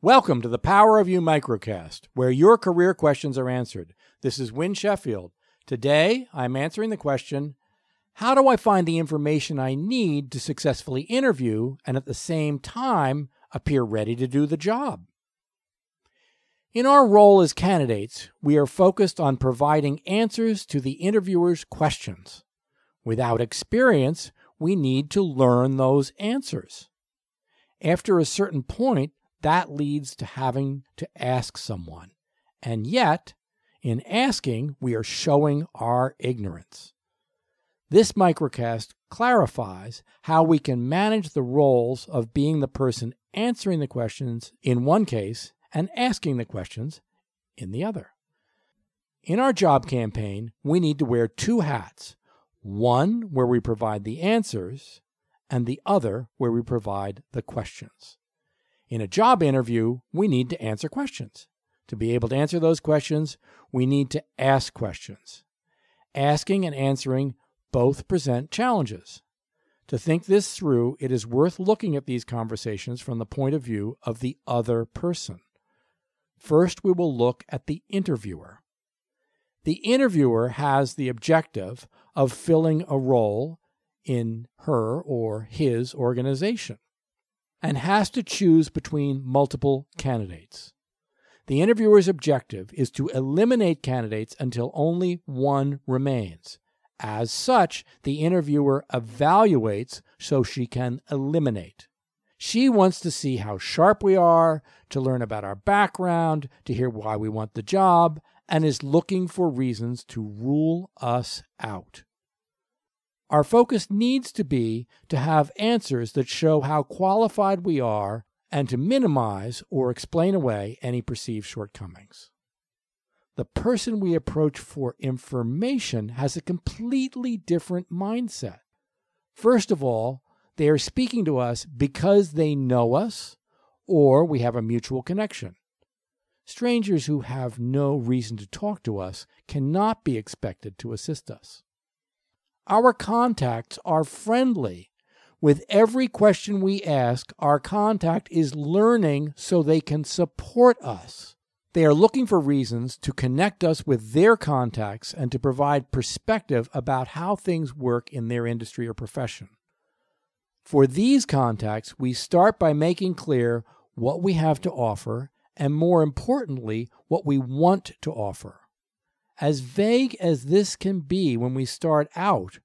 Welcome to the Power of You microcast, where your career questions are answered. This is Win Sheffield. Today, I'm answering the question How do I find the information I need to successfully interview and at the same time appear ready to do the job? In our role as candidates, we are focused on providing answers to the interviewer's questions. Without experience, we need to learn those answers. After a certain point, that leads to having to ask someone. And yet, in asking, we are showing our ignorance. This microcast clarifies how we can manage the roles of being the person answering the questions in one case and asking the questions in the other. In our job campaign, we need to wear two hats one where we provide the answers, and the other where we provide the questions. In a job interview, we need to answer questions. To be able to answer those questions, we need to ask questions. Asking and answering both present challenges. To think this through, it is worth looking at these conversations from the point of view of the other person. First, we will look at the interviewer. The interviewer has the objective of filling a role in her or his organization and has to choose between multiple candidates. The interviewer's objective is to eliminate candidates until only one remains. As such, the interviewer evaluates so she can eliminate. She wants to see how sharp we are, to learn about our background, to hear why we want the job, and is looking for reasons to rule us out. Our focus needs to be to have answers that show how qualified we are and to minimize or explain away any perceived shortcomings. The person we approach for information has a completely different mindset. First of all, they are speaking to us because they know us or we have a mutual connection. Strangers who have no reason to talk to us cannot be expected to assist us. Our contacts are friendly. With every question we ask, our contact is learning so they can support us. They are looking for reasons to connect us with their contacts and to provide perspective about how things work in their industry or profession. For these contacts, we start by making clear what we have to offer and, more importantly, what we want to offer. As vague as this can be when we start out,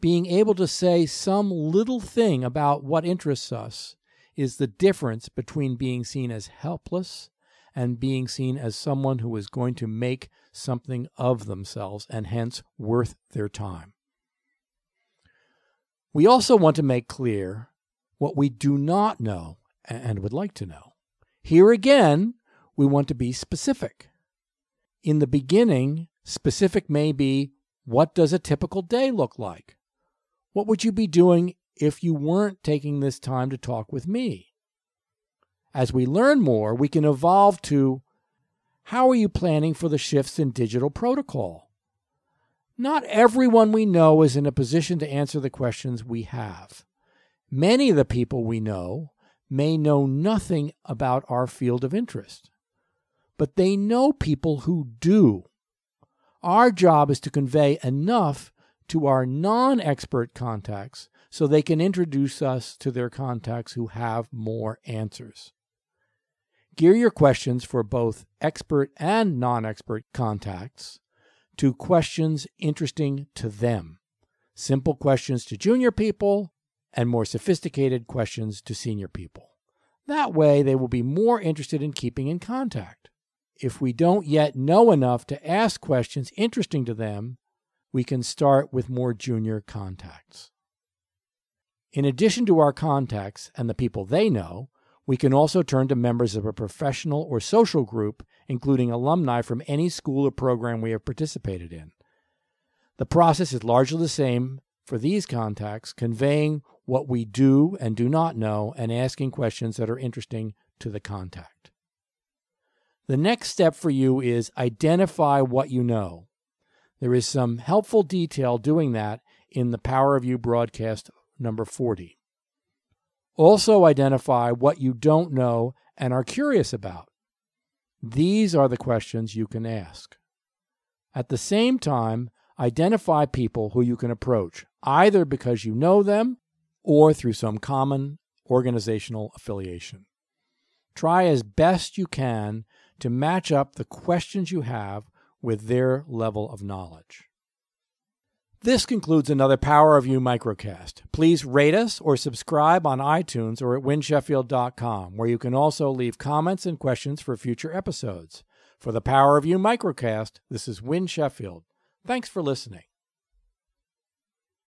being able to say some little thing about what interests us is the difference between being seen as helpless and being seen as someone who is going to make something of themselves and hence worth their time. We also want to make clear what we do not know and would like to know. Here again, we want to be specific. In the beginning, specific may be what does a typical day look like? What would you be doing if you weren't taking this time to talk with me? As we learn more, we can evolve to how are you planning for the shifts in digital protocol? Not everyone we know is in a position to answer the questions we have. Many of the people we know may know nothing about our field of interest but they know people who do. Our job is to convey enough to our non expert contacts so they can introduce us to their contacts who have more answers. Gear your questions for both expert and non expert contacts to questions interesting to them. Simple questions to junior people and more sophisticated questions to senior people. That way, they will be more interested in keeping in contact. If we don't yet know enough to ask questions interesting to them, we can start with more junior contacts. In addition to our contacts and the people they know, we can also turn to members of a professional or social group, including alumni from any school or program we have participated in. The process is largely the same for these contacts, conveying what we do and do not know and asking questions that are interesting to the contact. The next step for you is identify what you know. There is some helpful detail doing that in the Power of You broadcast number 40. Also, identify what you don't know and are curious about. These are the questions you can ask. At the same time, identify people who you can approach, either because you know them or through some common organizational affiliation. Try as best you can to match up the questions you have with their level of knowledge. This concludes another Power of You microcast. Please rate us or subscribe on iTunes or at winsheffield.com, where you can also leave comments and questions for future episodes. For the Power of You microcast, this is Win Sheffield. Thanks for listening.